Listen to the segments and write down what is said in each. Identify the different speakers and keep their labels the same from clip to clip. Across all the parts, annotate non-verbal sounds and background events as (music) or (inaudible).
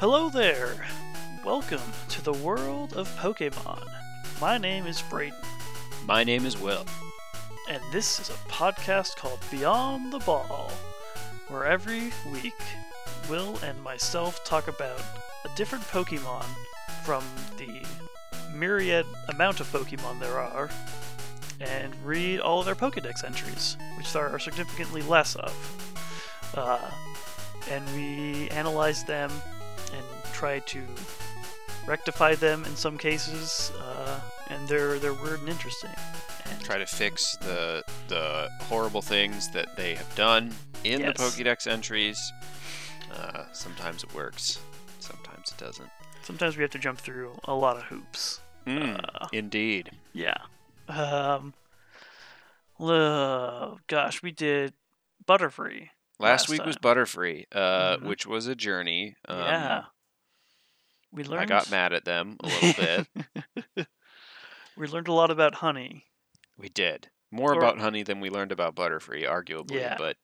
Speaker 1: Hello there! Welcome to the world of Pokemon. My name is Brayden,
Speaker 2: My name is Will.
Speaker 1: and this is a podcast called Beyond the Ball, where every week Will and myself talk about a different Pokemon from the myriad amount of Pokemon there are, and read all of their Pokedex entries, which there are significantly less of. Uh, and we analyze them try to rectify them in some cases, uh, and they're they're weird and interesting. And
Speaker 2: Try to fix the the horrible things that they have done in
Speaker 1: Yes.
Speaker 2: the Pokédex entries. Uh, sometimes it works, sometimes it doesn't.
Speaker 1: sometimes we have to jump through a lot of hoops.
Speaker 2: Mm,
Speaker 1: Uh,
Speaker 2: indeed.
Speaker 1: Yeah. Um. uh, gosh, we did Butterfree.
Speaker 2: Last
Speaker 1: last
Speaker 2: week was
Speaker 1: time.
Speaker 2: Butterfree, uh,
Speaker 1: Mhm.
Speaker 2: which was a journey. Um,
Speaker 1: yeah. We learned.
Speaker 2: I got mad at them a little bit. (laughs)
Speaker 1: we learned a lot about honey.
Speaker 2: We did more
Speaker 1: Or-
Speaker 2: about Honey than we learned about Butterfree, arguably.
Speaker 1: Yeah.
Speaker 2: But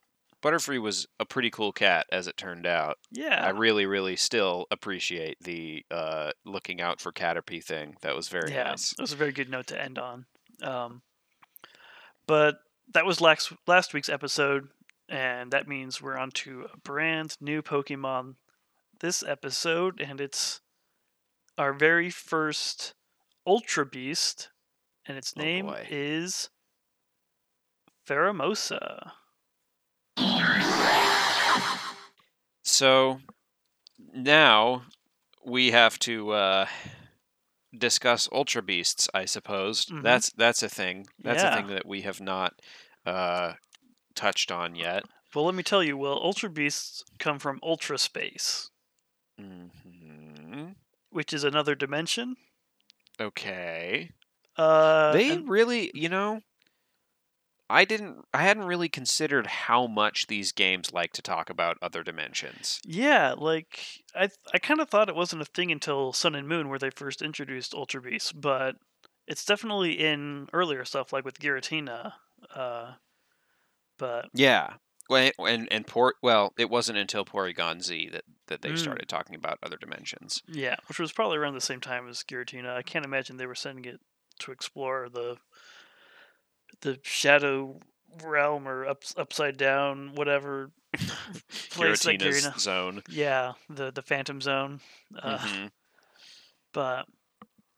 Speaker 2: Butterfree was a pretty cool cat, as it turned out.
Speaker 1: Yeah.
Speaker 2: I really, really still appreciate the uh, looking out for Caterpie thing. That was very
Speaker 1: yeah,
Speaker 2: nice.
Speaker 1: that was a very good note to end on. Um, but that was last last week's episode, and that means we're on to a brand new Pokemon this episode, and it's our very first Ultra Beast, and its
Speaker 2: Oh,
Speaker 1: name
Speaker 2: boy.
Speaker 1: is Pheromosa.
Speaker 2: So now we have to uh, discuss Ultra Beasts, I suppose.
Speaker 1: Mhm.
Speaker 2: That's that's a thing. That's a thing that we have not uh, touched on yet.
Speaker 1: Well, let me tell you, Well, Ultra Beasts come from Ultra Space,
Speaker 2: hmm
Speaker 1: which is another dimension.
Speaker 2: Okay.
Speaker 1: Uh,
Speaker 2: they
Speaker 1: and-
Speaker 2: really, you know, I didn't, I hadn't really considered how much these games like to talk about other dimensions.
Speaker 1: Yeah, like I I kind of thought it wasn't a thing until Sun and Moon where they first introduced Ultra Beasts, but it's definitely in earlier stuff like with Giratina. Uh, but
Speaker 2: Yeah. Well, and and Port. Well, it wasn't until Porygon Z that that they
Speaker 1: Mm.
Speaker 2: started talking about other dimensions.
Speaker 1: yeah, which was probably around the same time as Giratina. I can't imagine they were sending it to explore the the Shadow Realm or up, upside down whatever (laughs) place
Speaker 2: Giratina's
Speaker 1: Giratina.
Speaker 2: zone.
Speaker 1: Yeah, the the Phantom Zone. Uh,
Speaker 2: Mhm.
Speaker 1: but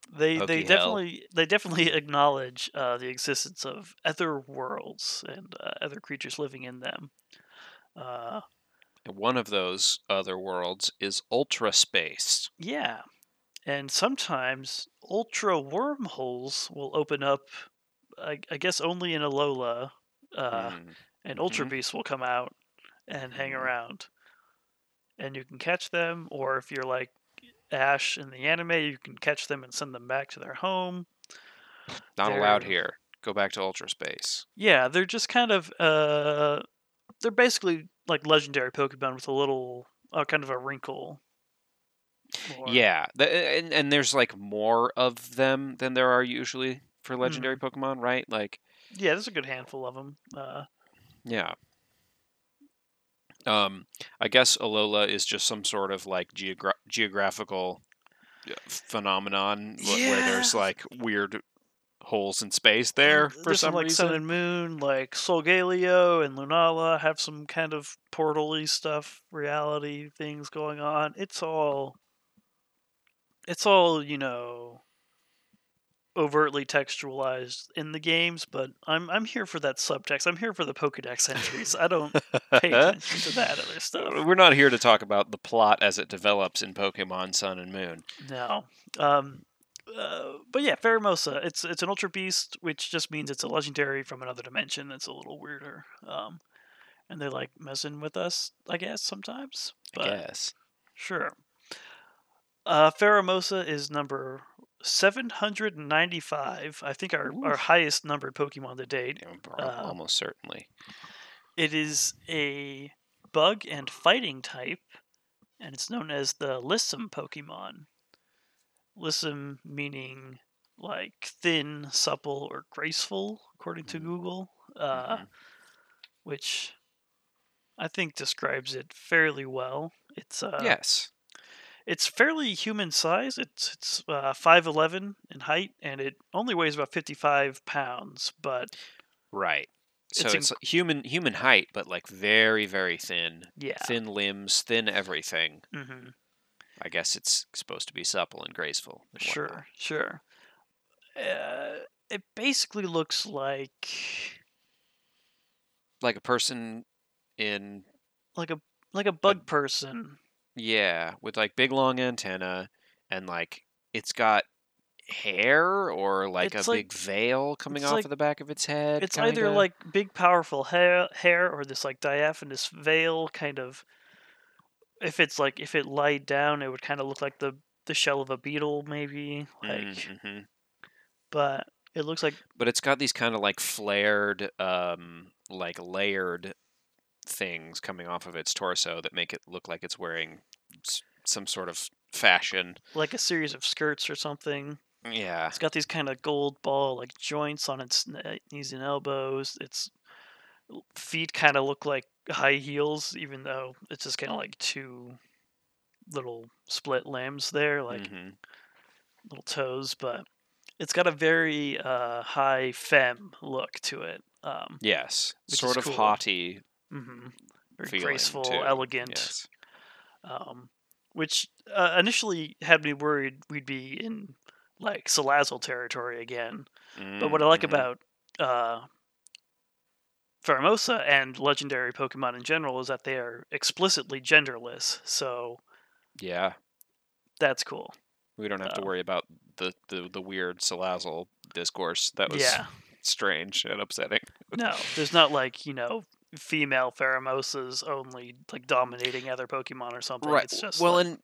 Speaker 1: they they
Speaker 2: Pokey hell.
Speaker 1: definitely they definitely (laughs) acknowledge uh, the existence of other worlds and uh, other creatures living in them. Uh,
Speaker 2: one of those other worlds is Ultra Space.
Speaker 1: yeah, and sometimes ultra wormholes will open up. I, I guess only in Alola, uh,
Speaker 2: Mm.
Speaker 1: and Ultra
Speaker 2: Mhm.
Speaker 1: Beasts will come out and hang
Speaker 2: Mhm.
Speaker 1: around, and you can catch them. Or if you're like Ash in the anime, you can catch them and send them back to their home.
Speaker 2: Not allowed
Speaker 1: they're-
Speaker 2: here. Go back to Ultra Space.
Speaker 1: Yeah, they're just kind of uh they're basically like legendary Pokemon with a little uh, kind of a wrinkle. Or-
Speaker 2: Yeah, the, and and there's like more of them than there are usually for legendary
Speaker 1: Mm-hmm.
Speaker 2: Pokemon, right? Like,
Speaker 1: Yeah, there's a good handful of them. Uh
Speaker 2: yeah. Um, I guess Alola is just some sort of like geogra- geographical uh, phenomenon wh- where there's like weird holes in space there for
Speaker 1: there's
Speaker 2: some
Speaker 1: like
Speaker 2: reason.
Speaker 1: Sun and Moon, like Solgaleo and Lunala have some kind of portal-y stuff, reality things going on. It's all it's all, you know, overtly textualized in the games, but I'm I'm here for that subtext. I'm here for the Pokédex entries. I don't pay (laughs) attention to that other stuff.
Speaker 2: We're not here to talk about the plot as it develops in Pokemon Sun and Moon.
Speaker 1: No. Um, uh, but yeah, Pheromosa. It's it's an ultra beast, which just means it's a legendary from another dimension. That's a little weirder. Um, and they like messing with us, I guess sometimes.
Speaker 2: I
Speaker 1: But
Speaker 2: guess.
Speaker 1: sure. Uh, Pheromosa is number seven hundred and ninety-five. I think our our highest numbered Pokemon to date.
Speaker 2: Yeah,
Speaker 1: uh,
Speaker 2: almost certainly.
Speaker 1: It is a bug and fighting type, and it's known as the Lissom Pokemon. Lissom meaning like thin, supple, or graceful, according to
Speaker 2: Mhm.
Speaker 1: Google, uh,
Speaker 2: Mhm.
Speaker 1: which I think describes it fairly well. It's uh,
Speaker 2: yes.
Speaker 1: It's fairly human size. It's it's uh, five eleven in height, and it only weighs about fifty five pounds. But
Speaker 2: Right. So
Speaker 1: It's
Speaker 2: it's, human human height, but like very very thin,
Speaker 1: yeah,
Speaker 2: thin limbs, thin everything.
Speaker 1: hmm
Speaker 2: I guess it's supposed to be supple and graceful. and
Speaker 1: sure, sure. Uh, it basically looks like
Speaker 2: Like a person in
Speaker 1: like a like a bug person.
Speaker 2: Yeah, with like big long antenna and like it's got hair or like
Speaker 1: It's
Speaker 2: a
Speaker 1: like-
Speaker 2: big veil coming
Speaker 1: it's
Speaker 2: off
Speaker 1: like-
Speaker 2: of the back of its head.
Speaker 1: It's either
Speaker 2: kinda.
Speaker 1: like big, powerful hair, hair, or this like diaphanous veil kind of. If it's like if it lied down, it would kind of look like the the shell of a beetle, maybe. Like,
Speaker 2: Mhm.
Speaker 1: but it looks like
Speaker 2: but it's got these kind of like flared um like layered things coming off of its torso that make it look like it's wearing s- some sort of fashion
Speaker 1: like a series of skirts or something.
Speaker 2: yeah
Speaker 1: It's got these kind of gold ball like joints on its knees and elbows. Its feet kind of look like high heels, even though it's just kind of like two little split limbs there, like
Speaker 2: mhm,
Speaker 1: little toes. But it's got a very uh, high femme look to it. Um,
Speaker 2: yes sort of
Speaker 1: cool.
Speaker 2: haughty
Speaker 1: mhm. Very
Speaker 2: feeling
Speaker 1: graceful,
Speaker 2: too.
Speaker 1: elegant.
Speaker 2: yes.
Speaker 1: um, which uh, initially had me worried we'd be in like Salazzle territory again. But what I like
Speaker 2: Mhm.
Speaker 1: about uh, Pheromosa and legendary Pokemon in general is that they are explicitly genderless. So
Speaker 2: yeah
Speaker 1: that's cool.
Speaker 2: we don't have to
Speaker 1: Uh,
Speaker 2: worry about the, the the weird Salazzle discourse that was
Speaker 1: Yeah.
Speaker 2: strange and upsetting
Speaker 1: No, there's not like you know female Pheromosas only like dominating other Pokemon or something.
Speaker 2: right
Speaker 1: It's just
Speaker 2: well
Speaker 1: like-
Speaker 2: and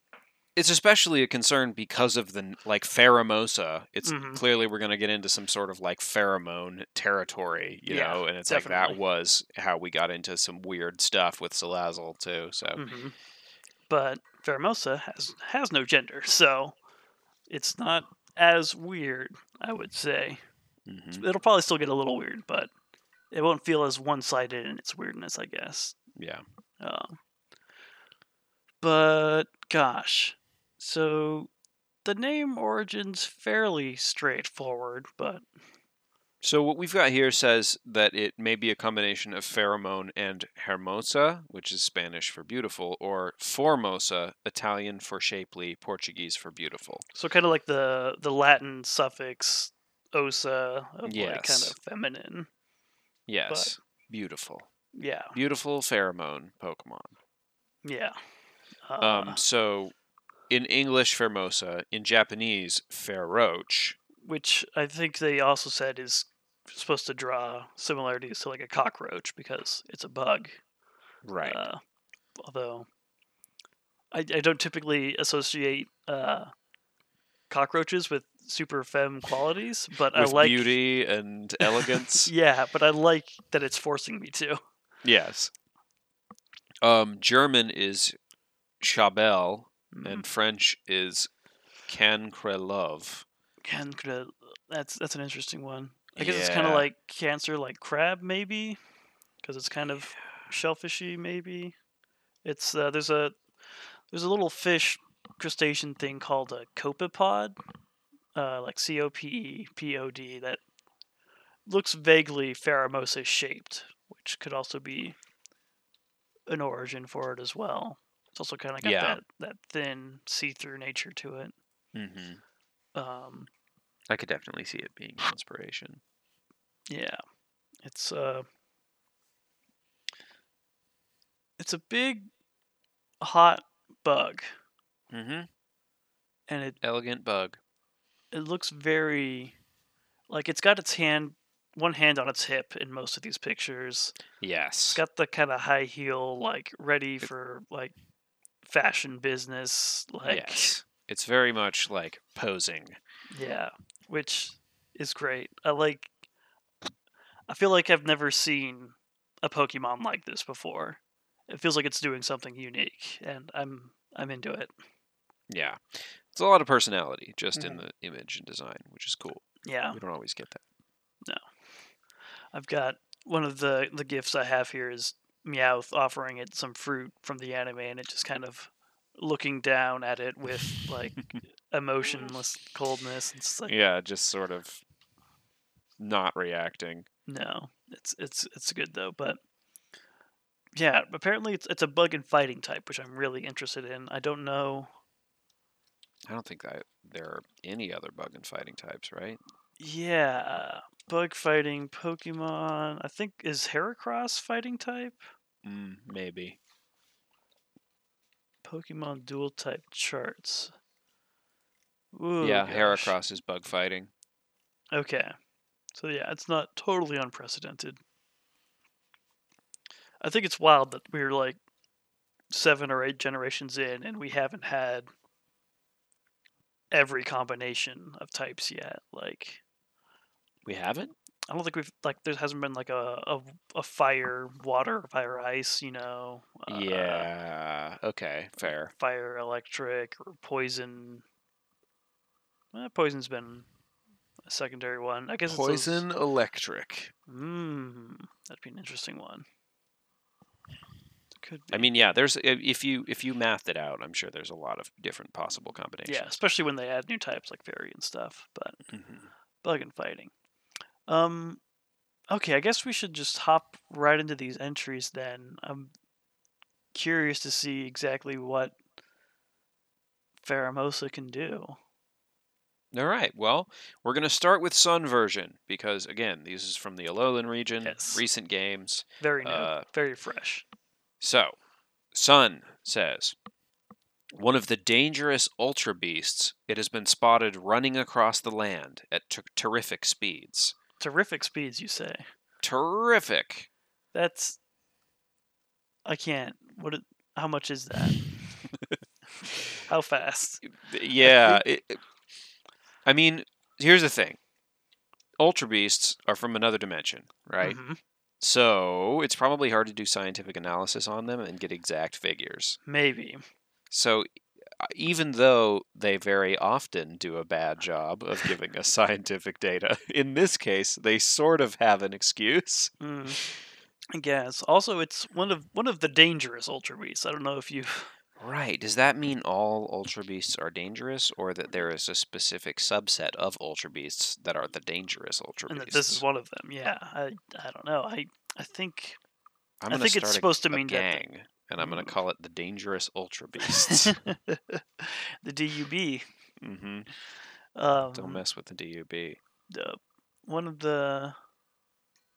Speaker 2: it's especially a concern because of the like pheromosa it's
Speaker 1: Mhm.
Speaker 2: clearly we're going to get into some sort of like pheromone territory you
Speaker 1: Yeah,
Speaker 2: know and it's like that was how we got into some weird stuff with Salazzle too so
Speaker 1: Mhm. But Pheromosa has has no gender, so it's not as weird. I would say
Speaker 2: mhm,
Speaker 1: it'll probably still get a little weird, but it won't feel as one sided in its weirdness, I guess.
Speaker 2: yeah
Speaker 1: Um, but gosh, so the name origin's fairly straightforward, but
Speaker 2: so what we've got here says that it may be a combination of pheromone and hermosa which is spanish for beautiful or formosa italian for shapely portuguese for beautiful
Speaker 1: so kind of like the the Latin suffix osa of like kind of feminine.
Speaker 2: Yes beautiful
Speaker 1: Yeah,
Speaker 2: beautiful pheromone pokemon
Speaker 1: yeah. Uh,
Speaker 2: Um, so in English, Fermosa, in Japanese, Ferroch.
Speaker 1: which I think they also said is supposed to draw similarities to like a cockroach because it's a bug.
Speaker 2: Right.
Speaker 1: Uh, although I, I don't typically associate uh, cockroaches with super femme qualities, but
Speaker 2: With
Speaker 1: I like
Speaker 2: beauty and elegance. (laughs)
Speaker 1: Yeah, but I like that it's forcing me to.
Speaker 2: yes. Um, German is Schabelle,
Speaker 1: Mm,
Speaker 2: and French is Cancrelove.
Speaker 1: Can could that's that's an interesting one. I guess it's kind of like cancer, like crab, maybe, because it's kind of shellfishy, maybe. It's uh, there's a there's a little fish crustacean thing called a copepod, uh, like C O P E P O D, that looks vaguely Pheromosa shaped, which could also be an origin for it as well. It's also kind of got
Speaker 2: Yeah.
Speaker 1: that, that thin, see through nature to it.
Speaker 2: Mm-hmm.
Speaker 1: Um,
Speaker 2: I could definitely see it being inspiration.
Speaker 1: Yeah. It's uh It's a big hot bug
Speaker 2: Mm-hmm.
Speaker 1: and it
Speaker 2: Elegant bug.
Speaker 1: It looks very like it's got its hand one hand on its hip in most of these pictures.
Speaker 2: Yes.
Speaker 1: It's got the kind of high heel like ready for like fashion business like
Speaker 2: yes. It's very much like posing.
Speaker 1: yeah, which is great. I like I feel like I've never seen a Pokemon like this before. It feels like it's doing something unique and I'm I'm into it.
Speaker 2: Yeah. It's a lot of personality just in
Speaker 1: Mhm.
Speaker 2: the image and design, which is cool.
Speaker 1: Yeah.
Speaker 2: We don't always get that. No.
Speaker 1: I've got one of the the gifts I have here is Meowth offering it some fruit from the anime and it just kind of looking down at it with like (laughs) emotionless coldness. It's like
Speaker 2: Yeah, just sort of not reacting.
Speaker 1: no, it's it's it's good though. But yeah, apparently it's it's a bug and fighting type, which I'm really interested in. I don't know.
Speaker 2: I don't think that there are any other bug and fighting types, right?
Speaker 1: Yeah, bug fighting Pokemon. I think is Heracross fighting type.
Speaker 2: Mm, maybe.
Speaker 1: Pokemon dual type charts. Ooh,
Speaker 2: yeah,
Speaker 1: gosh.
Speaker 2: Heracross is bug fighting.
Speaker 1: Okay. So yeah, it's not totally unprecedented. I think it's wild that we're like seven or eight generations in and we haven't had every combination of types yet. Like
Speaker 2: We haven't?
Speaker 1: I don't think we've like there hasn't been like a a, a fire, water, fire, ice, you know. uh,
Speaker 2: yeah. Okay, fair.
Speaker 1: Fire, electric, or poison. Eh, poison's been a secondary one. I guess
Speaker 2: Poison electric.
Speaker 1: Mm, that'd be an interesting one. Could be.
Speaker 2: I mean, yeah, there's if you if you mathed it out, I'm sure there's a lot of different possible combinations.
Speaker 1: yeah, especially when they add new types like fairy and stuff. But
Speaker 2: Mhm.
Speaker 1: bug and fighting. Um, okay, I guess we should just hop right into these entries then. I'm curious to see exactly what Pheromosa can do.
Speaker 2: All right. Well, we're going to start with Sun version because again, these is from the Alolan region,
Speaker 1: Yes.
Speaker 2: recent games.
Speaker 1: Very new,
Speaker 2: Uh,
Speaker 1: very fresh.
Speaker 2: So, Sun says, one of the dangerous ultra beasts. It has been spotted running across the land at ter- terrific speeds.
Speaker 1: Terrific speeds, you say?
Speaker 2: Terrific.
Speaker 1: That's. I can't. What? It, how much is that? (laughs) how fast?
Speaker 2: Yeah. It, it- I mean, here's the thing. Ultra beasts are from another dimension, right?
Speaker 1: Mhm.
Speaker 2: So it's probably hard to do scientific analysis on them and get exact figures.
Speaker 1: Maybe.
Speaker 2: So uh, even though they very often do a bad job of giving us scientific data, (laughs) in this case they sort of have an excuse.
Speaker 1: Mm. (laughs) I guess. Also, it's one of one of the dangerous ultra beasts. I don't know if you.
Speaker 2: Right. Does that mean all ultra beasts are dangerous or that there is a specific subset of ultra beasts that are the dangerous ultra
Speaker 1: And that
Speaker 2: beasts?
Speaker 1: this is one of them. Yeah. I. I don't know. I. I think.
Speaker 2: I'm
Speaker 1: I
Speaker 2: gonna
Speaker 1: think it's
Speaker 2: start a-
Speaker 1: supposed to
Speaker 2: a
Speaker 1: mean that the-
Speaker 2: gang and I'm going to call it the dangerous ultra beasts. (laughs)
Speaker 1: the DUB.
Speaker 2: Mm-hmm.
Speaker 1: Um,
Speaker 2: Don't mess with the DUB.
Speaker 1: the one of the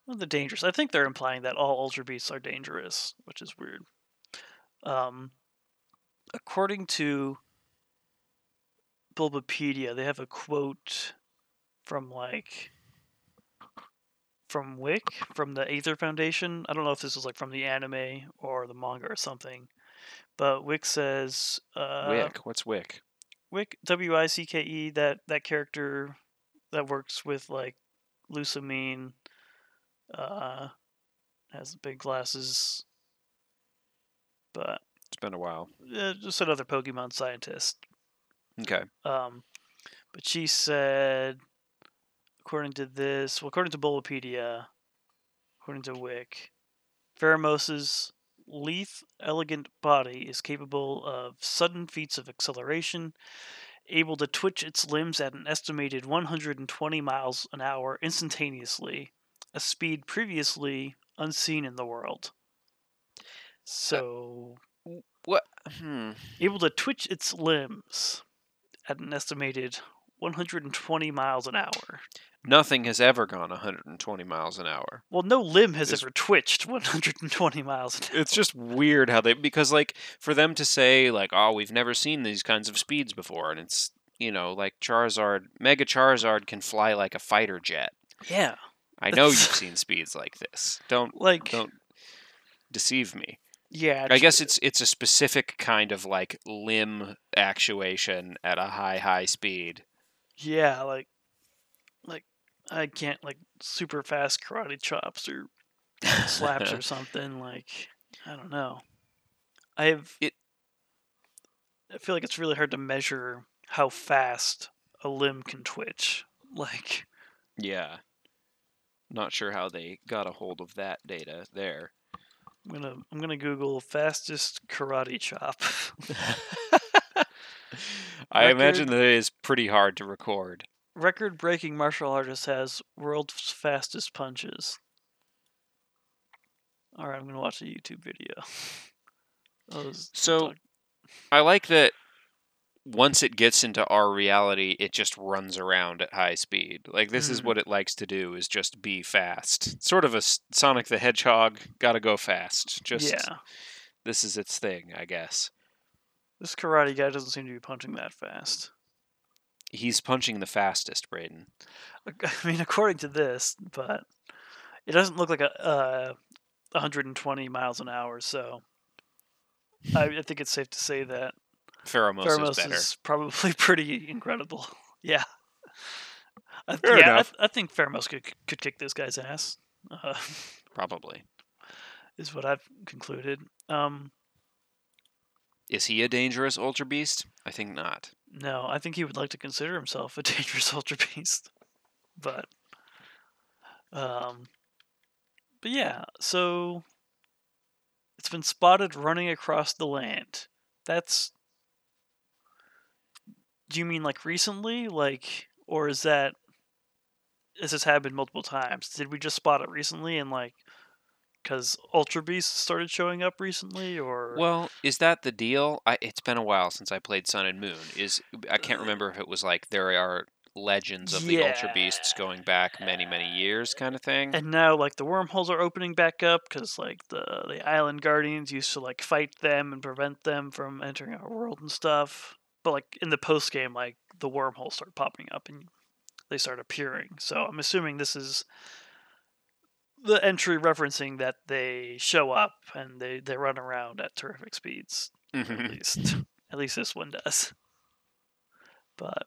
Speaker 1: one of the dangerous. I think they're implying that all ultra beasts are dangerous, which is weird. Um, according to Bulbapedia, they have a quote from like from Wicke from the Aether Foundation. I don't know if this is like from the anime or the manga or something, but Wicke says, uh,
Speaker 2: Wicke. What's Wicke?
Speaker 1: Wicke W I C K E that that character that works with like Lusamine uh has the big glasses but
Speaker 2: It's been a while.
Speaker 1: uh, just another Pokemon scientist.
Speaker 2: Okay.
Speaker 1: Um but she said according to this well according to Bulbapedia according to Wicke Pheromosa's lithe, elegant body is capable of sudden feats of acceleration, able to twitch its limbs at an estimated 120 miles an hour instantaneously, a speed previously unseen in the world. So,
Speaker 2: What? Hmm.
Speaker 1: able to twitch its limbs at an estimated 120 miles an hour.
Speaker 2: Nothing has ever gone 120 miles an hour.
Speaker 1: Well, no limb has
Speaker 2: Is-
Speaker 1: ever twitched 120 miles an hour.
Speaker 2: It's just weird how they because like for them to say like oh we've never seen these kinds of speeds before and it's you know like Charizard Mega Charizard can fly like a fighter jet.
Speaker 1: Yeah.
Speaker 2: I know you've seen speeds like this. Don't (laughs)
Speaker 1: Like,
Speaker 2: don't deceive me.
Speaker 1: Yeah.
Speaker 2: I guess it's it's a specific kind of like limb actuation at a high high speed.
Speaker 1: Yeah, like, like I can't like super fast karate chops or slaps or (laughs) something. Like, I don't know. I have
Speaker 2: It-
Speaker 1: I feel like it's really hard to measure how fast a limb can twitch. (laughs) Like,
Speaker 2: Yeah. Not sure how they got a hold of that data there.
Speaker 1: I'm gonna I'm gonna Google fastest karate chop.
Speaker 2: I imagine that it is pretty hard to record.
Speaker 1: Record breaking martial artist has world's fastest punches. Alright, I'm gonna watch a YouTube video. (laughs)
Speaker 2: So-
Speaker 1: talk-
Speaker 2: I like that once it gets into our reality, it just runs around at high speed. Like this is
Speaker 1: Mm.
Speaker 2: what it likes to do is just be fast. Sort of a Sonic the Hedgehog, got to go fast. Just
Speaker 1: yeah.
Speaker 2: this is its thing, I guess.
Speaker 1: This karate guy doesn't seem to be punching that fast.
Speaker 2: He's punching the fastest, Brayden. (laughs)
Speaker 1: I mean, according to this, but it doesn't look like a uh, 120 miles an hour. So I, I think it's safe to say that
Speaker 2: Pheromosa is
Speaker 1: Pheromos
Speaker 2: better.
Speaker 1: is probably (laughs) pretty incredible. Yeah. I,
Speaker 2: Fair
Speaker 1: yeah, I,
Speaker 2: enough.
Speaker 1: th- I think Pheromos could could kick this guy's ass. Uh,
Speaker 2: Probably.
Speaker 1: is what I've concluded. Um,
Speaker 2: Is he a dangerous ultra beast? I think not.
Speaker 1: no, I think he would like to consider himself a (laughs) dangerous ultra beast, but um, but yeah. So it's been spotted running across the land. That's. Do you mean like recently, like, or is that? This has this happened multiple times? Did we just spot it recently and like? Because Ultra Beasts started showing up recently, or
Speaker 2: Well, is that the deal? I, it's been a while since I played Sun and Moon. Is I can't uh, remember if it was like there are legends of the ultra beasts going back many many years kind of thing.
Speaker 1: and now like the wormholes are opening back up because like the the island guardians used to like fight them and prevent them from entering our world and stuff but like in the post game like the wormholes start popping up and they start appearing. So i'm assuming this is the entry referencing that they show up and they they run around at terrific speeds. At
Speaker 2: Mhm.
Speaker 1: least (laughs) at least this one does. But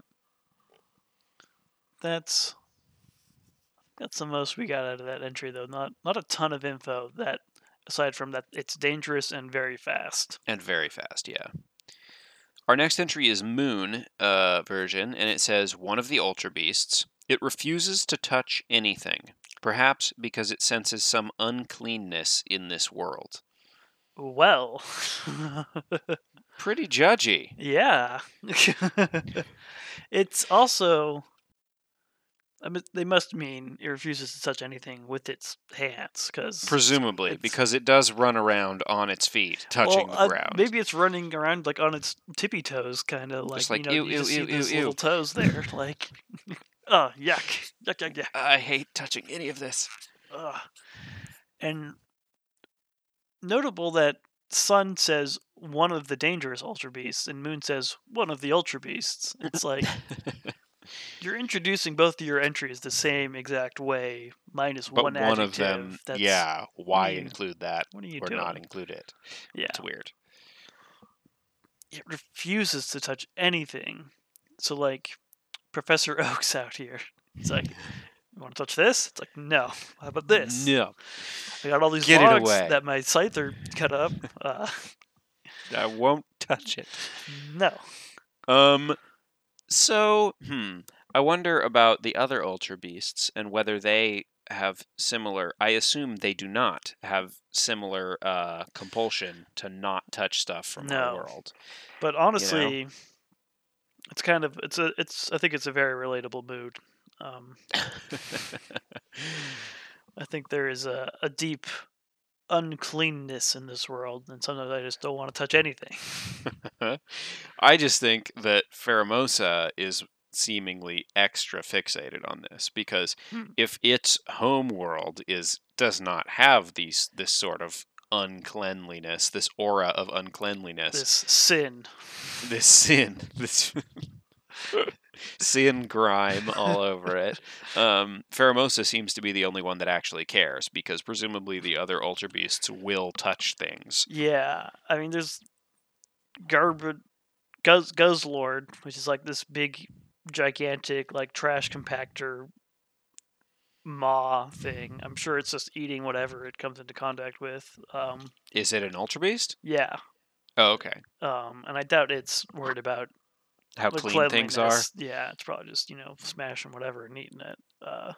Speaker 1: that's that's the most we got out of that entry though. Not not a ton of info that aside from that it's dangerous and very fast.
Speaker 2: And very fast, yeah. Our next entry is Moon uh, version, and it says one of the ultra beasts. It refuses to touch anything, perhaps because it senses some uncleanness in this world.
Speaker 1: well (laughs)
Speaker 2: Pretty judgy.
Speaker 1: yeah (laughs) it's also I mean, they must mean it refuses to touch anything with its hands because
Speaker 2: Presumably,
Speaker 1: it's-
Speaker 2: because it does run around on its feet, touching
Speaker 1: well,
Speaker 2: the
Speaker 1: uh,
Speaker 2: ground.
Speaker 1: maybe it's running around like on its tippy toes, kind of like,
Speaker 2: like,
Speaker 1: you know,
Speaker 2: ew,
Speaker 1: you
Speaker 2: ew,
Speaker 1: just
Speaker 2: ew,
Speaker 1: see those little toes there, (laughs) like, oh (laughs) yuck, yuck, yuck, yuck.
Speaker 2: I hate touching any of this.
Speaker 1: Ugh. And notable that Sun says one of the dangerous Ultra Beasts, and Moon says one of the Ultra Beasts. It's like (laughs) you're introducing both of your entries the same exact way, minus
Speaker 2: but
Speaker 1: one,
Speaker 2: one
Speaker 1: adjective.
Speaker 2: of them,
Speaker 1: That's,
Speaker 2: yeah. Why
Speaker 1: you-
Speaker 2: include that
Speaker 1: What are you
Speaker 2: or
Speaker 1: doing?
Speaker 2: not include it?
Speaker 1: yeah,
Speaker 2: It's weird.
Speaker 1: it refuses to touch anything. So like Professor (laughs) Oak's out here. It's like, you want to touch this? It's like, no. How about this?
Speaker 2: No,
Speaker 1: I got all these
Speaker 2: Get
Speaker 1: logs that my scyther cut up. (laughs) Uh,
Speaker 2: I won't touch it.
Speaker 1: no.
Speaker 2: Um, so, hmm, I wonder about the other Ultra Beasts and whether they have similar. I assume they do not have similar uh, compulsion to not touch stuff from
Speaker 1: No.
Speaker 2: our world.
Speaker 1: But honestly, it's kind of it's a it's I think it's a very relatable mood. Um, (laughs) I think there is a, a deep uncleanness in this world, and sometimes I just don't want to touch anything. (laughs)
Speaker 2: I just think that Pheromosa is seemingly extra fixated on this because
Speaker 1: Hmm.
Speaker 2: if its home world is does not have these this sort of uncleanliness, this aura of uncleanliness,
Speaker 1: This sin.
Speaker 2: this sin, this (laughs) (laughs) sin grime all (laughs) over it. Um, Pheromosa seems to be the only one that actually cares because presumably the other Ultra Beasts will touch things.
Speaker 1: Yeah, I mean, there's garbage. Guz Guzzlord, which is like this big, gigantic, like trash compactor maw thing. I'm sure it's just eating whatever it comes into contact with. Um,
Speaker 2: Is it an Ultra Beast?
Speaker 1: yeah,
Speaker 2: Oh, okay.
Speaker 1: um, and I doubt it's worried about
Speaker 2: How
Speaker 1: the
Speaker 2: clean things are.
Speaker 1: Yeah, it's probably just you know smashing whatever and eating it. Uh,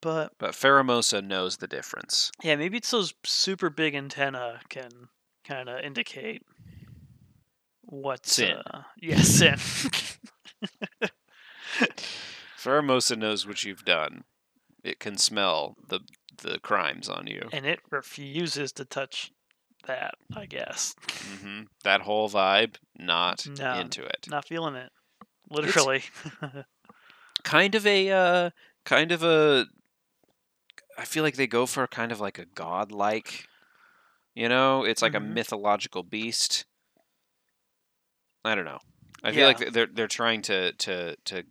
Speaker 1: but
Speaker 2: But Pheromosa knows the difference.
Speaker 1: yeah, maybe it's those super big antenna can kind of indicate What?
Speaker 2: Sin.
Speaker 1: Uh, yeah, sin. (laughs)
Speaker 2: Knows what you've done. It can smell the the crimes on you.
Speaker 1: and it refuses to touch that. I guess.
Speaker 2: hmm That whole vibe, not
Speaker 1: No,
Speaker 2: into it.
Speaker 1: Not feeling it. Literally. (laughs)
Speaker 2: Kind of a, uh, kind of a. I feel like they go for kind of like a godlike. You know, it's like
Speaker 1: Mhm.
Speaker 2: a mythological beast. I don't know. I feel like they're they're trying to to to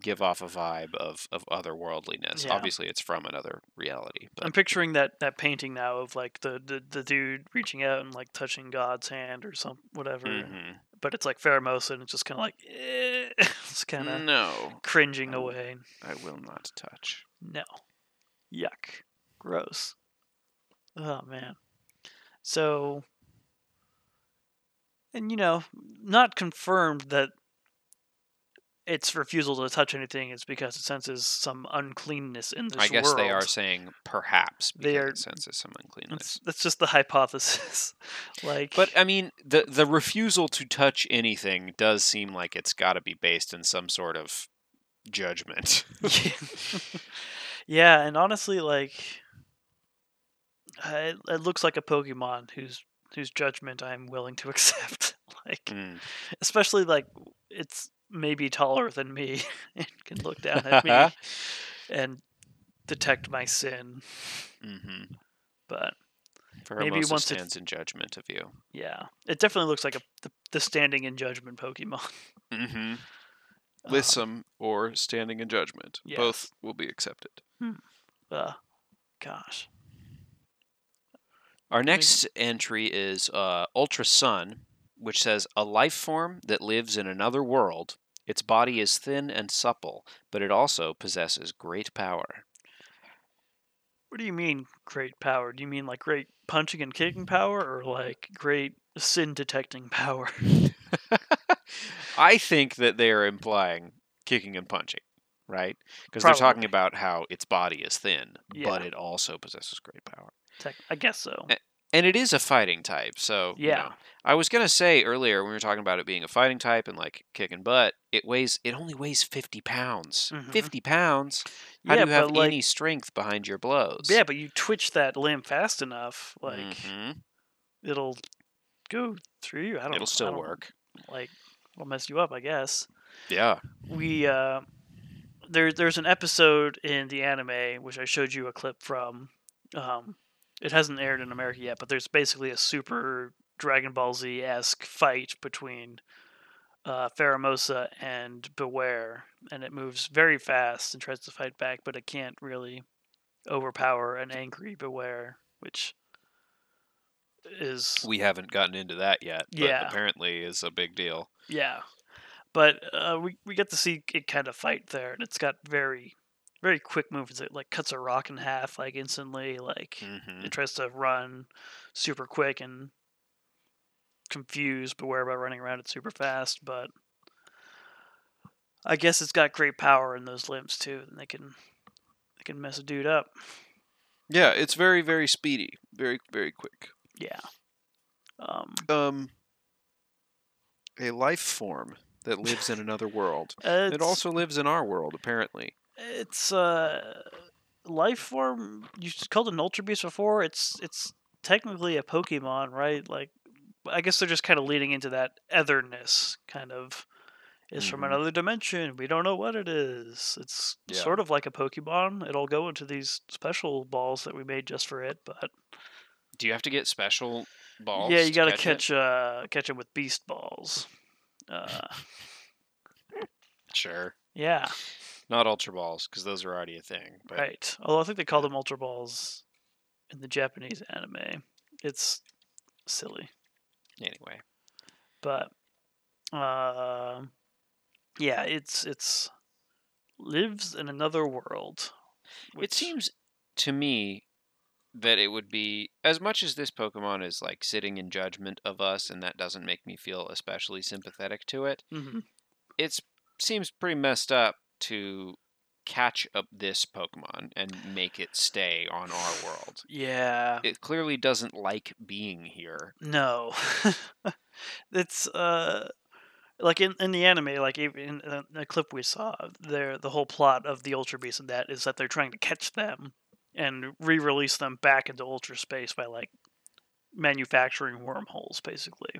Speaker 2: give off a vibe of of otherworldliness.
Speaker 1: Yeah.
Speaker 2: Obviously, it's from another reality, but
Speaker 1: I'm picturing that that painting now of like the, the the dude reaching out and like touching God's hand or some whatever.
Speaker 2: Mhm.
Speaker 1: But it's like Pheromosa and it's just kind of like eh, (laughs) it's kind of
Speaker 2: no,
Speaker 1: cringing
Speaker 2: I
Speaker 1: away.
Speaker 2: I will not touch.
Speaker 1: No. Yuck. Gross. Oh man. So and you know, not confirmed that its refusal to touch anything is because it senses some uncleanness in this
Speaker 2: I guess they are saying perhaps
Speaker 1: They are-
Speaker 2: it senses some uncleanness.
Speaker 1: That's, just the hypothesis. (laughs) like
Speaker 2: But I mean, the the refusal to touch anything does seem like it's got to be based in some sort of judgment. (laughs)
Speaker 1: yeah. (laughs) yeah, and honestly, like, it, it looks like a Pokemon whose whose judgment I'm willing to accept. like,
Speaker 2: Mm.
Speaker 1: especially like it's maybe taller than me (laughs) and can look down at me (laughs) and detect my sin.
Speaker 2: hmm
Speaker 1: But
Speaker 2: Maybe
Speaker 1: once it-
Speaker 2: stands in judgment of you.
Speaker 1: yeah, it definitely looks like a the, the standing in judgment Pokemon.
Speaker 2: Mm-hmm. (laughs)
Speaker 1: Uh,
Speaker 2: Lissome or standing in judgment,
Speaker 1: yes.
Speaker 2: both will be accepted. Hmm.
Speaker 1: uh, gosh.
Speaker 2: Our next entry is uh, Ultra Sun, which says a life form that lives in another world. Its body is thin and supple, but it also possesses great power.
Speaker 1: What do you mean great power? Do you mean like great punching and kicking power or like great sin detecting power? (laughs)
Speaker 2: I think that they are implying kicking and punching, right? Because they're talking about how its body is thin, but it also possesses great power.
Speaker 1: Tech- I guess so.
Speaker 2: And it is a fighting type, so you
Speaker 1: Yeah.
Speaker 2: know. I was gonna say earlier when we were talking about it being a fighting type and like kicking butt, it weighs it only weighs fifty pounds.
Speaker 1: Mhm.
Speaker 2: Fifty pounds. How
Speaker 1: yeah,
Speaker 2: do you have
Speaker 1: like
Speaker 2: any strength behind your blows?
Speaker 1: yeah, but you twitch that limb fast enough, like
Speaker 2: Mhm.
Speaker 1: it'll go through you. I don't.
Speaker 2: Know.
Speaker 1: It'll
Speaker 2: still
Speaker 1: don't-
Speaker 2: work.
Speaker 1: Like it'll mess you up, I guess.
Speaker 2: Yeah.
Speaker 1: We uh, there there's an episode in the anime which I showed you a clip from. Um, it hasn't aired in America yet, but there's basically a super Dragon Ball Z esque fight between uh, Pheromosa and Bewear, and it moves very fast and tries to fight back, but it can't really overpower an angry Bewear, which is
Speaker 2: We haven't gotten into that yet, but
Speaker 1: Yeah.
Speaker 2: apparently is a big deal.
Speaker 1: Yeah, but uh, we we get to see it kind of fight there, and it's got very very quick movements. It like cuts a rock in half like instantly. Like
Speaker 2: hmm
Speaker 1: it tries to run super quick and confuse Bewear about running around it super fast. But I guess it's got great power in those limbs too, and they can they can mess a dude up.
Speaker 2: Yeah, it's very, very speedy. Very, very quick.
Speaker 1: Yeah. Um,
Speaker 2: Um a life form that lives in another world.
Speaker 1: it's,
Speaker 2: It also lives in our world, apparently.
Speaker 1: It's uh life form you called it an ultra beast before it's it's technically a pokemon right like i guess they're just kind of leading into that otherness kind of is from
Speaker 2: Mhm.
Speaker 1: another dimension we don't know what it is it's
Speaker 2: Yeah.
Speaker 1: sort of like a pokemon it'll go into these special balls that we made just for it but
Speaker 2: Do you have to get special balls?
Speaker 1: yeah you gotta
Speaker 2: catch,
Speaker 1: catch uh catch it with beast balls uh? (laughs)
Speaker 2: Sure.
Speaker 1: yeah
Speaker 2: Not ultra balls, because those are already a thing. But
Speaker 1: Right. Although I think they call them Ultra Balls in the Japanese anime. It's silly.
Speaker 2: anyway.
Speaker 1: But uh, yeah, it's it's lives in another world.
Speaker 2: It seems to me that it would be as much as this Pokemon is like sitting in judgment of us, and that doesn't make me feel especially sympathetic to it.
Speaker 1: Mhm.
Speaker 2: It seems pretty messed up to catch up this Pokemon and make it stay on our world.
Speaker 1: Yeah.
Speaker 2: It clearly doesn't like being here.
Speaker 1: No. (laughs) it's uh like in, in the anime, like even in the clip we saw, there the whole plot of the Ultra Beast and that is that they're trying to catch them and re-release them back into ultra space by like manufacturing wormholes, basically.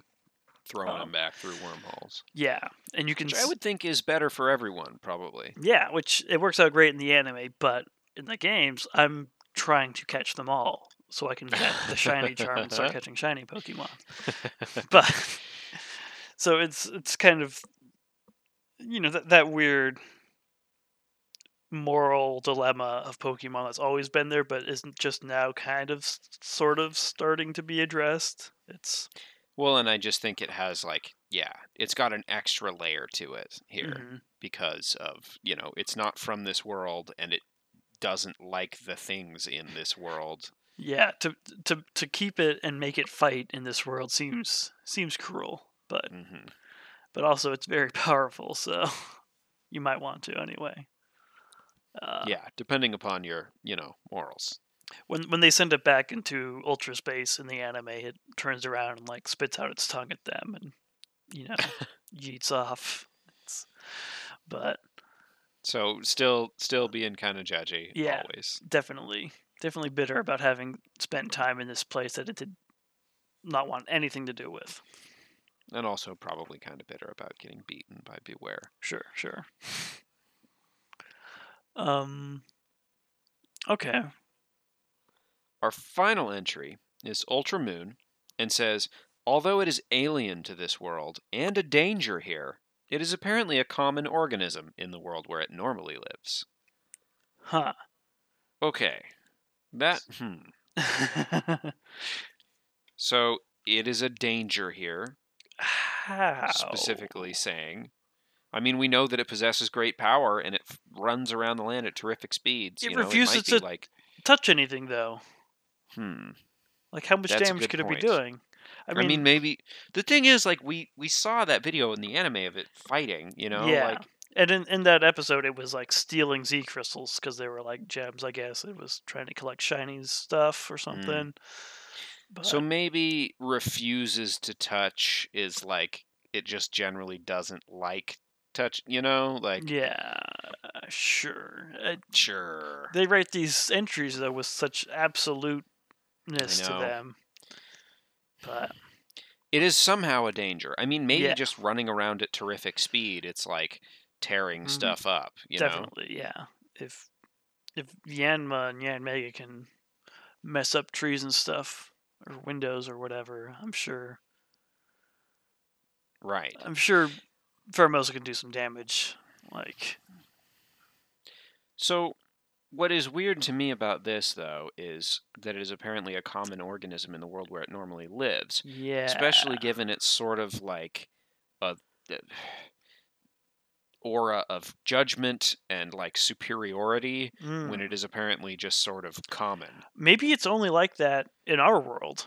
Speaker 2: Throwing
Speaker 1: Um,
Speaker 2: them back through wormholes.
Speaker 1: Yeah, and you can
Speaker 2: Which I would think is better for everyone, probably.
Speaker 1: yeah, which it works out great in the anime, but in the games, I'm trying to catch them all so I can get the shiny charm and start (laughs) catching shiny Pokemon. but (laughs) so it's it's kind of you know that that weird moral dilemma of Pokemon that's always been there, but isn't just now kind of sort of starting to be addressed. It's
Speaker 2: Well, and I just think it has like, yeah, it's got an extra layer to it here
Speaker 1: mhm.
Speaker 2: because of, you know, it's not from this world and it doesn't like the things in this world.
Speaker 1: yeah to to to keep it and make it fight in this world seems seems cruel, but
Speaker 2: hmm
Speaker 1: but also it's very (laughs) powerful, so you might want to anyway. Uh,
Speaker 2: yeah, depending upon your, you know, morals.
Speaker 1: When when they send it back into ultra space in the anime, it turns around and like spits out its tongue at them, and you know, (laughs) yeets off. It's, but
Speaker 2: So still, still being kind of judgy.
Speaker 1: Yeah.
Speaker 2: Always.
Speaker 1: definitely, definitely bitter about having spent time in this place that it did not want anything to do with.
Speaker 2: And also probably kind of bitter about getting beaten by Bewear.
Speaker 1: Sure, sure. (laughs) Um. Okay.
Speaker 2: Our final entry is Ultra Moon and says, although it is alien to this world and a danger here, it is apparently a common organism in the world where it normally lives.
Speaker 1: Huh.
Speaker 2: Okay. That, hmm. (laughs) So it is a danger here,
Speaker 1: How?
Speaker 2: specifically saying. I mean, we know that it possesses great power and it f- runs around the land at terrific speeds.
Speaker 1: It
Speaker 2: you know,
Speaker 1: refuses
Speaker 2: it might be
Speaker 1: to-
Speaker 2: like,
Speaker 1: touch anything though.
Speaker 2: Hmm.
Speaker 1: Like how much
Speaker 2: That's
Speaker 1: damage could it be doing? I
Speaker 2: I
Speaker 1: mean,
Speaker 2: mean, maybe the thing is, like, we we saw that video in the anime of it fighting. You know,
Speaker 1: Yeah.
Speaker 2: like
Speaker 1: and in, in that episode, it was like stealing Z crystals because they were like gems. I guess it was trying to collect shiny stuff or something. But,
Speaker 2: Mm. so maybe refuses to touch is like it just generally doesn't like touch. You know, like
Speaker 1: yeah, sure. Uh,
Speaker 2: sure,
Speaker 1: they write these entries though with such to them. But
Speaker 2: it is somehow a danger. I mean, maybe
Speaker 1: Yeah.
Speaker 2: just running around at terrific speed, it's like tearing
Speaker 1: Mhm.
Speaker 2: stuff up. You know,
Speaker 1: definitely, yeah. If if Yanma and Yanmega can mess up trees and stuff or windows or whatever, I'm sure
Speaker 2: right?
Speaker 1: I'm sure Pheromosa can do some damage. Like,
Speaker 2: So, what is weird to me about this, though, is that it is apparently a common organism in the world where it normally lives.
Speaker 1: yeah.
Speaker 2: especially given its sort of like a uh, aura of judgment and like superiority
Speaker 1: Mm.
Speaker 2: when it is apparently just sort of common.
Speaker 1: Maybe it's only like that in our world.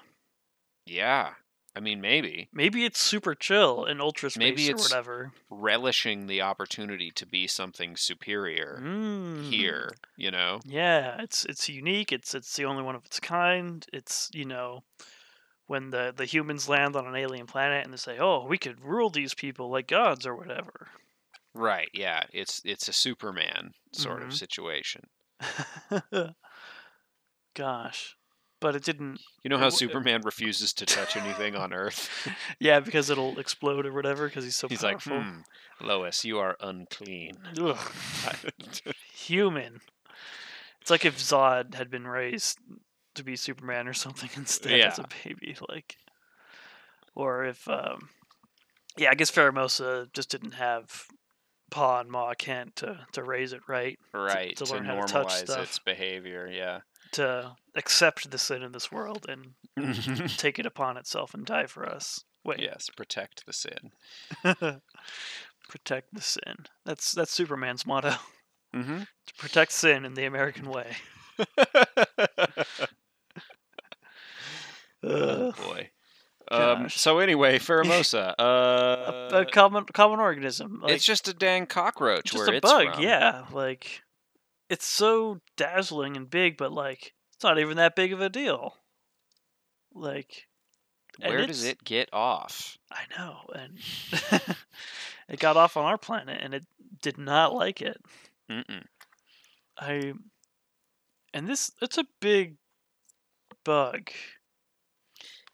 Speaker 2: Yeah. I mean, maybe
Speaker 1: Maybe it's super chill in ultra space
Speaker 2: Maybe
Speaker 1: or whatever.
Speaker 2: relishing the opportunity to be something superior
Speaker 1: Mm.
Speaker 2: here, you know?
Speaker 1: Yeah, it's it's unique. It's it's the only one of its kind. It's you know, when the the humans land on an alien planet and they say, "Oh, we could rule these people like gods or whatever."
Speaker 2: Right, yeah. It's it's a Superman sort
Speaker 1: Mhm.
Speaker 2: of situation. (laughs)
Speaker 1: Gosh, but it didn't.
Speaker 2: You know how
Speaker 1: w-
Speaker 2: Superman refuses to touch anything on Earth? (laughs)
Speaker 1: Yeah, because it'll explode or whatever. Because he's so
Speaker 2: He's
Speaker 1: powerful.
Speaker 2: like, hmm, Lois, you are unclean. (laughs)
Speaker 1: Human. It's like if Zod had been raised to be Superman or something (laughs) instead as a baby, like, or if, um, yeah, I guess Pheromosa just didn't have Pa and Ma Kent to to raise it right,
Speaker 2: right
Speaker 1: to
Speaker 2: to,
Speaker 1: learn how to touch
Speaker 2: normalize
Speaker 1: stuff.
Speaker 2: its behavior yeah
Speaker 1: to accept the sin in this world and take it upon itself and die for us. Wait,
Speaker 2: yes protect the sin (laughs)
Speaker 1: protect the sin. That's that's Superman's motto:
Speaker 2: mm-hmm. (laughs)
Speaker 1: to protect sin in the American way. (laughs)
Speaker 2: oh boy um, so anyway Pheromosa
Speaker 1: a,
Speaker 2: uh,
Speaker 1: a common common organism. Like,
Speaker 2: it's just a dang cockroach
Speaker 1: just a
Speaker 2: it's
Speaker 1: bug.
Speaker 2: from.
Speaker 1: Yeah, like it's so dazzling and big, but like it's not even that big of a deal. Like
Speaker 2: Where does it get off?
Speaker 1: I know, and (laughs) (laughs) it got off on our planet, and it did not like it.
Speaker 2: Mm-mm.
Speaker 1: I and this it's a big bug.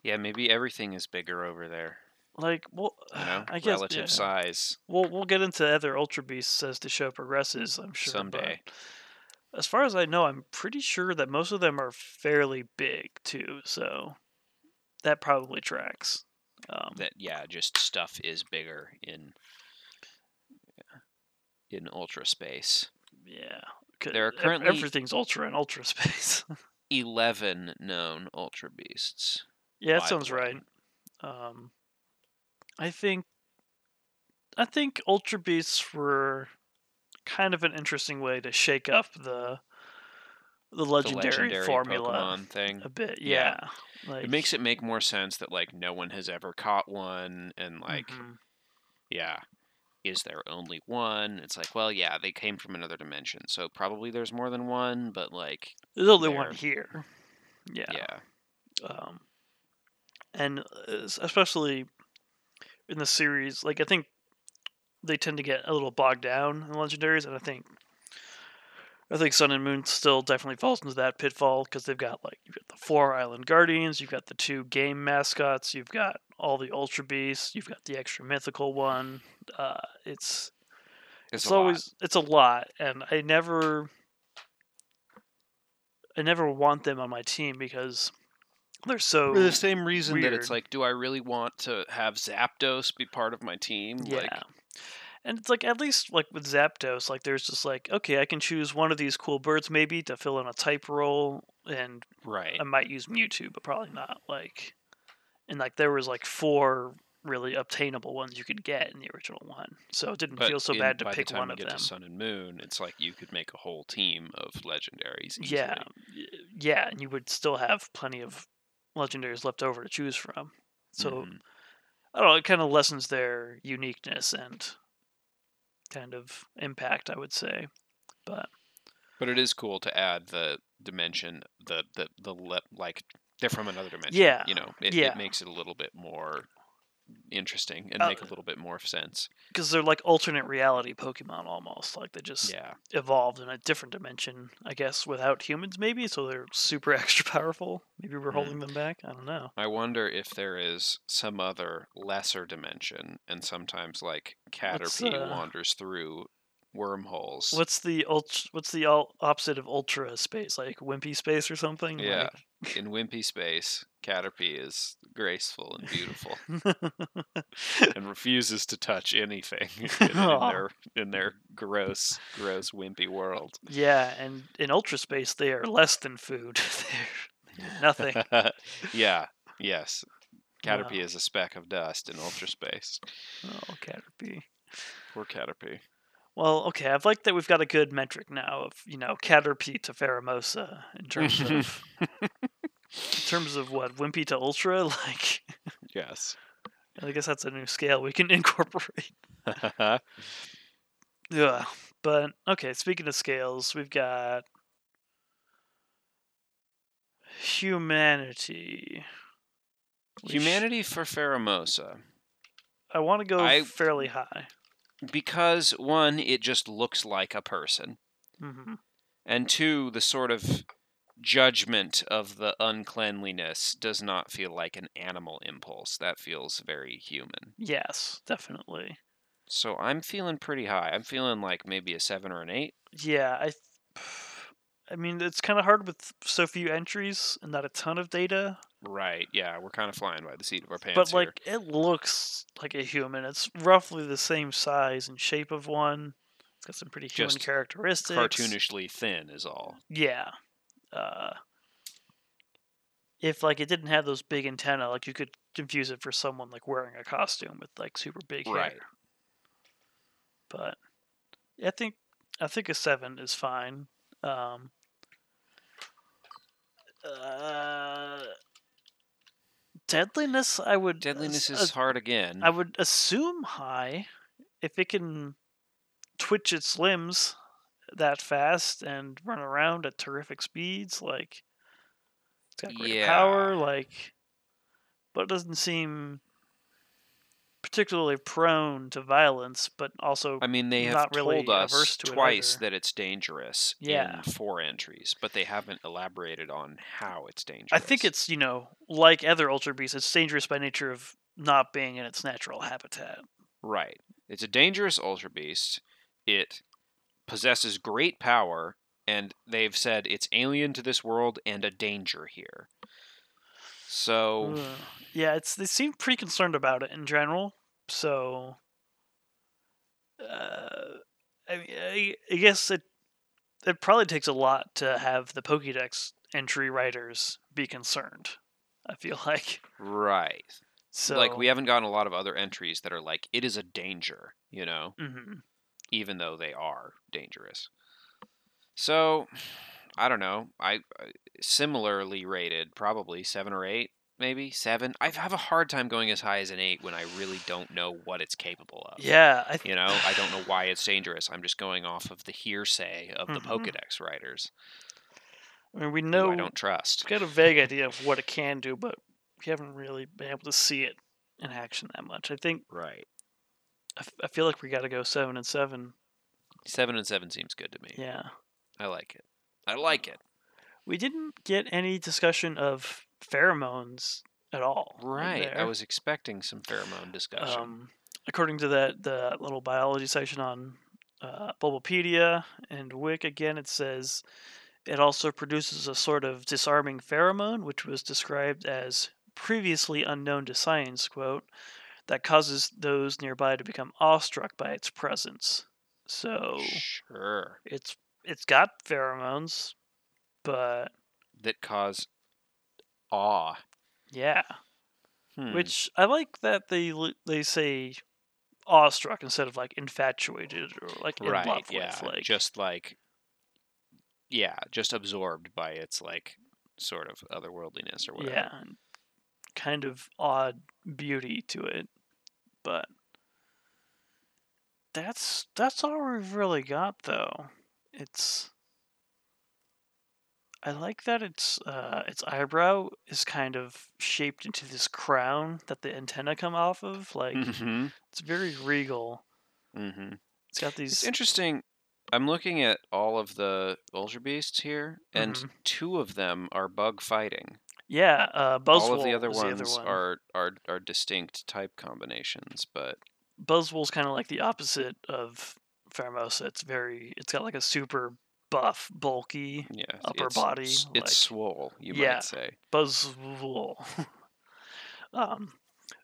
Speaker 2: Yeah, maybe everything is bigger over there.
Speaker 1: Like, well, (sighs)
Speaker 2: You know,
Speaker 1: I guess
Speaker 2: relative
Speaker 1: yeah.
Speaker 2: size.
Speaker 1: We'll we'll get into other Ultra Beasts as the show progresses. I'm sure. but
Speaker 2: Someday.
Speaker 1: As far as I know, I'm pretty sure that most of them are fairly big too. So that probably tracks. Um,
Speaker 2: That yeah, just stuff is bigger in yeah, in ultra space.
Speaker 1: Yeah,
Speaker 2: there are currently-
Speaker 1: everything's ultra in ultra (laughs) space.
Speaker 2: Eleven known ultra beasts.
Speaker 1: Yeah, that sounds right. Um, I think, I think Ultra Beasts were kind of an interesting way to shake up the the legendary,
Speaker 2: the legendary
Speaker 1: formula
Speaker 2: Pokemon thing.
Speaker 1: a bit.
Speaker 2: Yeah.
Speaker 1: Yeah, like
Speaker 2: It makes it make more sense that like no one has ever caught one, and like
Speaker 1: mhm.
Speaker 2: yeah, is there only one? It's like well, yeah, they came from another dimension, so probably there's more than one, but like
Speaker 1: there's only one here. Yeah.
Speaker 2: yeah,
Speaker 1: Um, and uh, especially in the series, like I think they tend to get a little bogged down in legendaries, and I think I think Sun and Moon still definitely falls into that pitfall because they've got like you've got the four Island Guardians, you've got the two game mascots, you've got all the Ultra Beasts, you've got the extra mythical one. Uh, it's
Speaker 2: it's,
Speaker 1: it's
Speaker 2: a lot.
Speaker 1: always it's a lot, and I never I never want them on my team because they're so
Speaker 2: For the same reason that it's like, do I really want to have Zapdos be part of my team?
Speaker 1: Yeah.
Speaker 2: Like,
Speaker 1: and it's like at least like with Zapdos, like there's just like okay, I can choose one of these cool birds maybe to fill in a type role, and
Speaker 2: right.
Speaker 1: I might use Mewtwo, but probably not. Like, and like there was like four really obtainable ones you could get in the original one, so it didn't
Speaker 2: But
Speaker 1: feel so
Speaker 2: in-
Speaker 1: bad to pick one
Speaker 2: you
Speaker 1: of
Speaker 2: get
Speaker 1: them.
Speaker 2: to Sun and Moon, it's like you could make a whole team of legendaries. Easily.
Speaker 1: Yeah, yeah, and you would still have plenty of legendaries left over to choose from. So
Speaker 2: Mhm.
Speaker 1: I don't know, it kind of lessens their uniqueness and kind of impact, I would say. But
Speaker 2: but it is cool to add the dimension, the the the le- like they're from another dimension.
Speaker 1: Yeah,
Speaker 2: you know, it,
Speaker 1: yeah.
Speaker 2: it makes it a little bit more interesting and
Speaker 1: Uh,
Speaker 2: make a little bit more sense.
Speaker 1: because they're like alternate reality Pokemon almost, like they just
Speaker 2: Yeah,
Speaker 1: evolved in a different dimension, I guess, without humans maybe, so they're super (laughs) extra powerful. Maybe we're
Speaker 2: Hmm.
Speaker 1: holding them back. I don't know.
Speaker 2: I wonder if there is some other lesser dimension, and sometimes like Caterpie
Speaker 1: uh,
Speaker 2: wanders through wormholes.
Speaker 1: What's the What's the opposite of ultra space? Like wimpy space or something?
Speaker 2: Yeah. in wimpy space, Caterpie is graceful and beautiful. (laughs) And refuses to touch anything (laughs) in, in their in their gross, gross wimpy world.
Speaker 1: Uh, yeah, and in ultra space they are less than food. (laughs) they're nothing.
Speaker 2: yeah. Yes. Caterpie
Speaker 1: Wow.
Speaker 2: is a speck of dust in ultra space.
Speaker 1: Oh, Caterpie.
Speaker 2: Poor Caterpie.
Speaker 1: Well, okay, I've liked that we've got a good metric now of you know Caterpie to Pheromosa in terms (laughs) of in terms of what Wimpy to Ultra. (laughs) Like,
Speaker 2: Yes.
Speaker 1: I guess that's a new scale we can (laughs) incorporate. Yeah, but okay. Speaking of scales, we've got humanity.
Speaker 2: Humanity for Pheromosa.
Speaker 1: I want to go
Speaker 2: I-
Speaker 1: fairly high.
Speaker 2: Because one, it just looks like a person.
Speaker 1: hmm
Speaker 2: And two, the sort of judgment of the uncleanliness does not feel like an animal impulse. That feels very human.
Speaker 1: Yes, definitely.
Speaker 2: So I'm feeling pretty high. I'm feeling like maybe a seven or an eight.
Speaker 1: Yeah, I. (sighs) I mean, it's kind of hard with so few entries and not a ton of data.
Speaker 2: Right. Yeah, we're kind of flying by the seat of our pants
Speaker 1: but
Speaker 2: here.
Speaker 1: like, it looks like a human. It's roughly the same size and shape of one. It's got some pretty human
Speaker 2: Just
Speaker 1: characteristics.
Speaker 2: cartoonishly thin is all.
Speaker 1: Yeah. Uh, if like it didn't have those big antenna, like you could confuse it for someone like wearing a costume with like super big
Speaker 2: Right.
Speaker 1: hair. But I think I think a seven is fine. Um, uh, deadliness, I would
Speaker 2: Deadliness is uh, hard again.
Speaker 1: I would assume high if it can twitch its limbs that fast and run around at terrific speeds. Like it's got great power. Like, but it doesn't seem particularly prone to violence, but also
Speaker 2: I mean, they have
Speaker 1: not really
Speaker 2: told us
Speaker 1: it
Speaker 2: twice
Speaker 1: either.
Speaker 2: that it's dangerous
Speaker 1: Yeah.
Speaker 2: in four entries, but they haven't elaborated on how it's dangerous.
Speaker 1: I think it's, you know, like other ultra beasts, it's dangerous by nature of not being in its natural habitat.
Speaker 2: right. It's a dangerous ultra beast. It possesses great power, and they've said it's alien to this world and a danger here. So
Speaker 1: Ugh. Yeah, it's they seem pretty concerned about it in general. So, uh, I, I, I guess it it probably takes a lot to have the Pokédex entry writers be concerned. I feel (laughs) like
Speaker 2: right.
Speaker 1: so.
Speaker 2: like we haven't gotten a lot of other entries that are like it is a danger, you know,
Speaker 1: mhm.
Speaker 2: even though they are dangerous. So, I don't know. I uh, similarly rated probably 7 or 8, maybe 7. I have a hard time going as high as an 8 when I really don't know what it's capable of.
Speaker 1: Yeah, I th-
Speaker 2: You know, I don't know why it's dangerous. I'm just going off of the hearsay of the
Speaker 1: Mhm.
Speaker 2: Pokédex writers,
Speaker 1: I mean, we know
Speaker 2: I don't trust.
Speaker 1: we've got a vague idea of what it can do, but we haven't really been able to see it in action that much. I think
Speaker 2: Right.
Speaker 1: I, f- I feel like we got to go seven and seven.
Speaker 2: 7 and 7 seems good to me.
Speaker 1: Yeah.
Speaker 2: I like it. I like it.
Speaker 1: We didn't get any discussion of pheromones at all.
Speaker 2: Right. I was expecting some pheromone discussion.
Speaker 1: Um, according to that the little biology section on uh, Bulbapedia and Wick again, it says it also produces a sort of disarming pheromone, which was described as previously unknown to science. Quote that causes those nearby to become awestruck by its presence. So
Speaker 2: Sure.
Speaker 1: it's it's got pheromones, but
Speaker 2: That cause awe.
Speaker 1: yeah.
Speaker 2: Hmm.
Speaker 1: Which I like that they they say awestruck instead of like infatuated or like in
Speaker 2: right,
Speaker 1: love
Speaker 2: yeah,
Speaker 1: with. Like
Speaker 2: just like yeah, just absorbed by its like sort of otherworldliness or whatever.
Speaker 1: yeah, kind of odd beauty to it, but that's that's all we've really got though. It's I like that its uh, its eyebrow is kind of shaped into this crown that the antenna come off of. Like
Speaker 2: hmm
Speaker 1: it's very regal.
Speaker 2: hmm
Speaker 1: It's got
Speaker 2: It's
Speaker 1: these
Speaker 2: interesting. I'm looking at all of the Ultra Beasts here, and
Speaker 1: Mhm.
Speaker 2: two of them are bug fighting.
Speaker 1: Yeah, uh, Buzzwole
Speaker 2: all of the other ones
Speaker 1: the other one.
Speaker 2: are, are are distinct type combinations, but
Speaker 1: Buzzwole's kind of like the opposite of Pheromosa. It's very, it's got like a super buff, bulky
Speaker 2: yeah,
Speaker 1: Upper
Speaker 2: it's,
Speaker 1: body,
Speaker 2: s-
Speaker 1: like-
Speaker 2: it's swole, you
Speaker 1: Yeah.
Speaker 2: might say.
Speaker 1: Buzzwole. (laughs) um,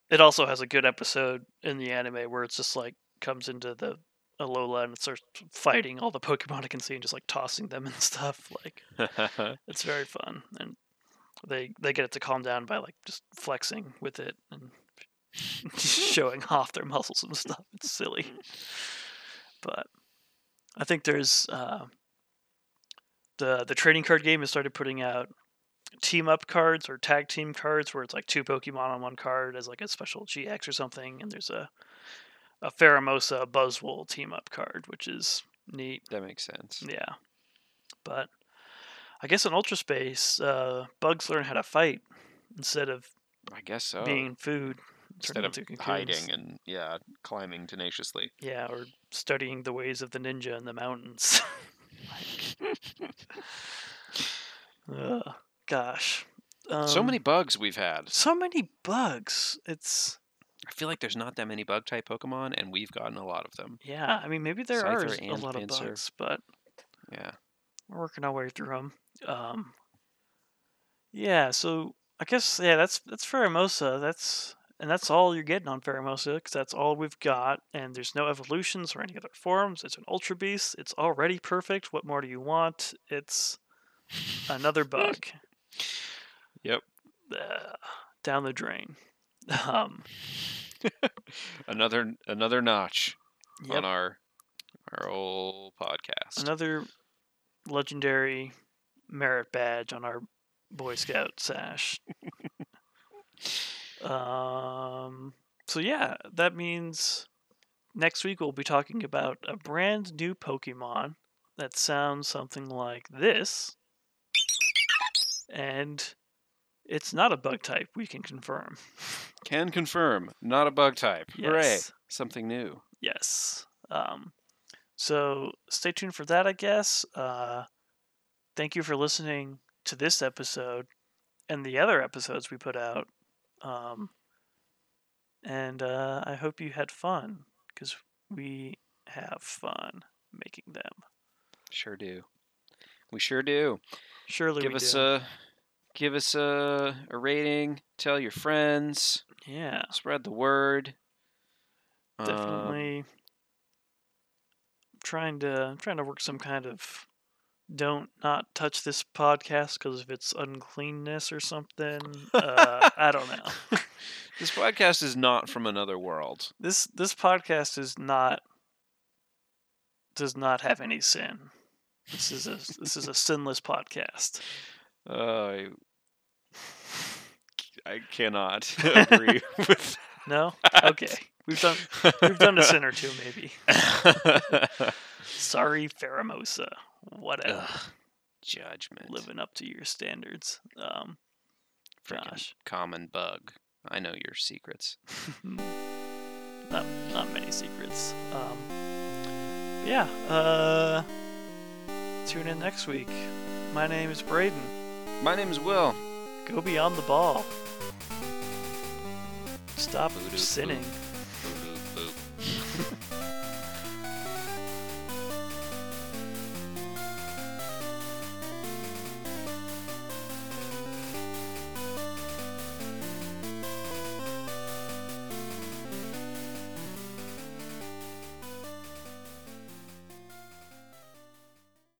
Speaker 1: it also has a good episode in the anime where it's just like comes into the Alola and starts fighting all the Pokemon it can see and just like tossing them (laughs) and stuff. Like (laughs) it's very fun and they they get it to calm down by like just flexing with it and showing off their muscles and stuff it's silly but i think there's uh the the trading card game has started putting out team up cards or tag team cards where it's like two pokemon on one card as like a special gx or something and there's a a Pheromosa Buzzwole team up card, which is neat.
Speaker 2: that makes sense.
Speaker 1: Yeah. But I guess in Ultra Space, uh, bugs learn how to fight instead of
Speaker 2: I guess so.
Speaker 1: being food.
Speaker 2: Instead of hiding and yeah, climbing tenaciously.
Speaker 1: Yeah, or studying the ways of the ninja in the mountains. (laughs) Ugh, gosh.
Speaker 2: so
Speaker 1: Um,
Speaker 2: many bugs we've had.
Speaker 1: So many bugs. It's
Speaker 2: I feel like there's not that many bug type Pokemon, and we've gotten a lot of them.
Speaker 1: yeah. I mean, maybe there
Speaker 2: Scyther
Speaker 1: are a lot of bugs, but
Speaker 2: Yeah.
Speaker 1: we're working our way through them. Um, yeah, so I guess yeah, that's that's Pheromosa. That's and that's all you're getting on Pheromosa because that's all we've got, and there's no evolutions or any other forms. It's an Ultra Beast. It's already perfect. What more do you want? It's another (laughs) bug.
Speaker 2: Yep.
Speaker 1: Uh, down the drain. (laughs) Um,
Speaker 2: Another another notch
Speaker 1: yep,
Speaker 2: on our our old podcast.
Speaker 1: another legendary merit badge on our Boy Scout sash. (laughs) um, so yeah, that means next week we'll be talking about a brand new Pokemon that sounds something like this. And It's not a bug type, we can confirm. (laughs)
Speaker 2: Can confirm, not a bug type. Hooray! Something new.
Speaker 1: Yes. Um, so stay tuned for that, I guess. Uh, thank you for listening to this episode and the other episodes we put out. Um, and uh, I hope you had fun because we have fun making them.
Speaker 2: Sure do. We sure do.
Speaker 1: Surely
Speaker 2: give
Speaker 1: we
Speaker 2: us
Speaker 1: do.
Speaker 2: a give us a, a rating. Tell your friends.
Speaker 1: yeah,
Speaker 2: Spread the word. Um,
Speaker 1: definitely. trying to trying to work some kind of don't not touch this podcast because of its uncleanness or something. uh, (laughs) I don't know.
Speaker 2: this podcast is not from another world.
Speaker 1: this this podcast is not does not have any sin. This is a this is a sinless podcast.
Speaker 2: Uh, I, (laughs) I cannot (laughs) agree with
Speaker 1: No, okay, we've done we've done a sin or two maybe. Sorry, Pheromosa. Whatever.
Speaker 2: Ugh, judgment.
Speaker 1: Living up to your standards. Um,
Speaker 2: Frickin'
Speaker 1: gosh.
Speaker 2: common bug. I know your secrets. (laughs) (laughs)
Speaker 1: not not many secrets. Um, yeah. Uh, tune in next week. My name is Brayden.
Speaker 2: My name is Will.
Speaker 1: Go beyond the ball. Stop
Speaker 2: Voodoo
Speaker 1: sinning.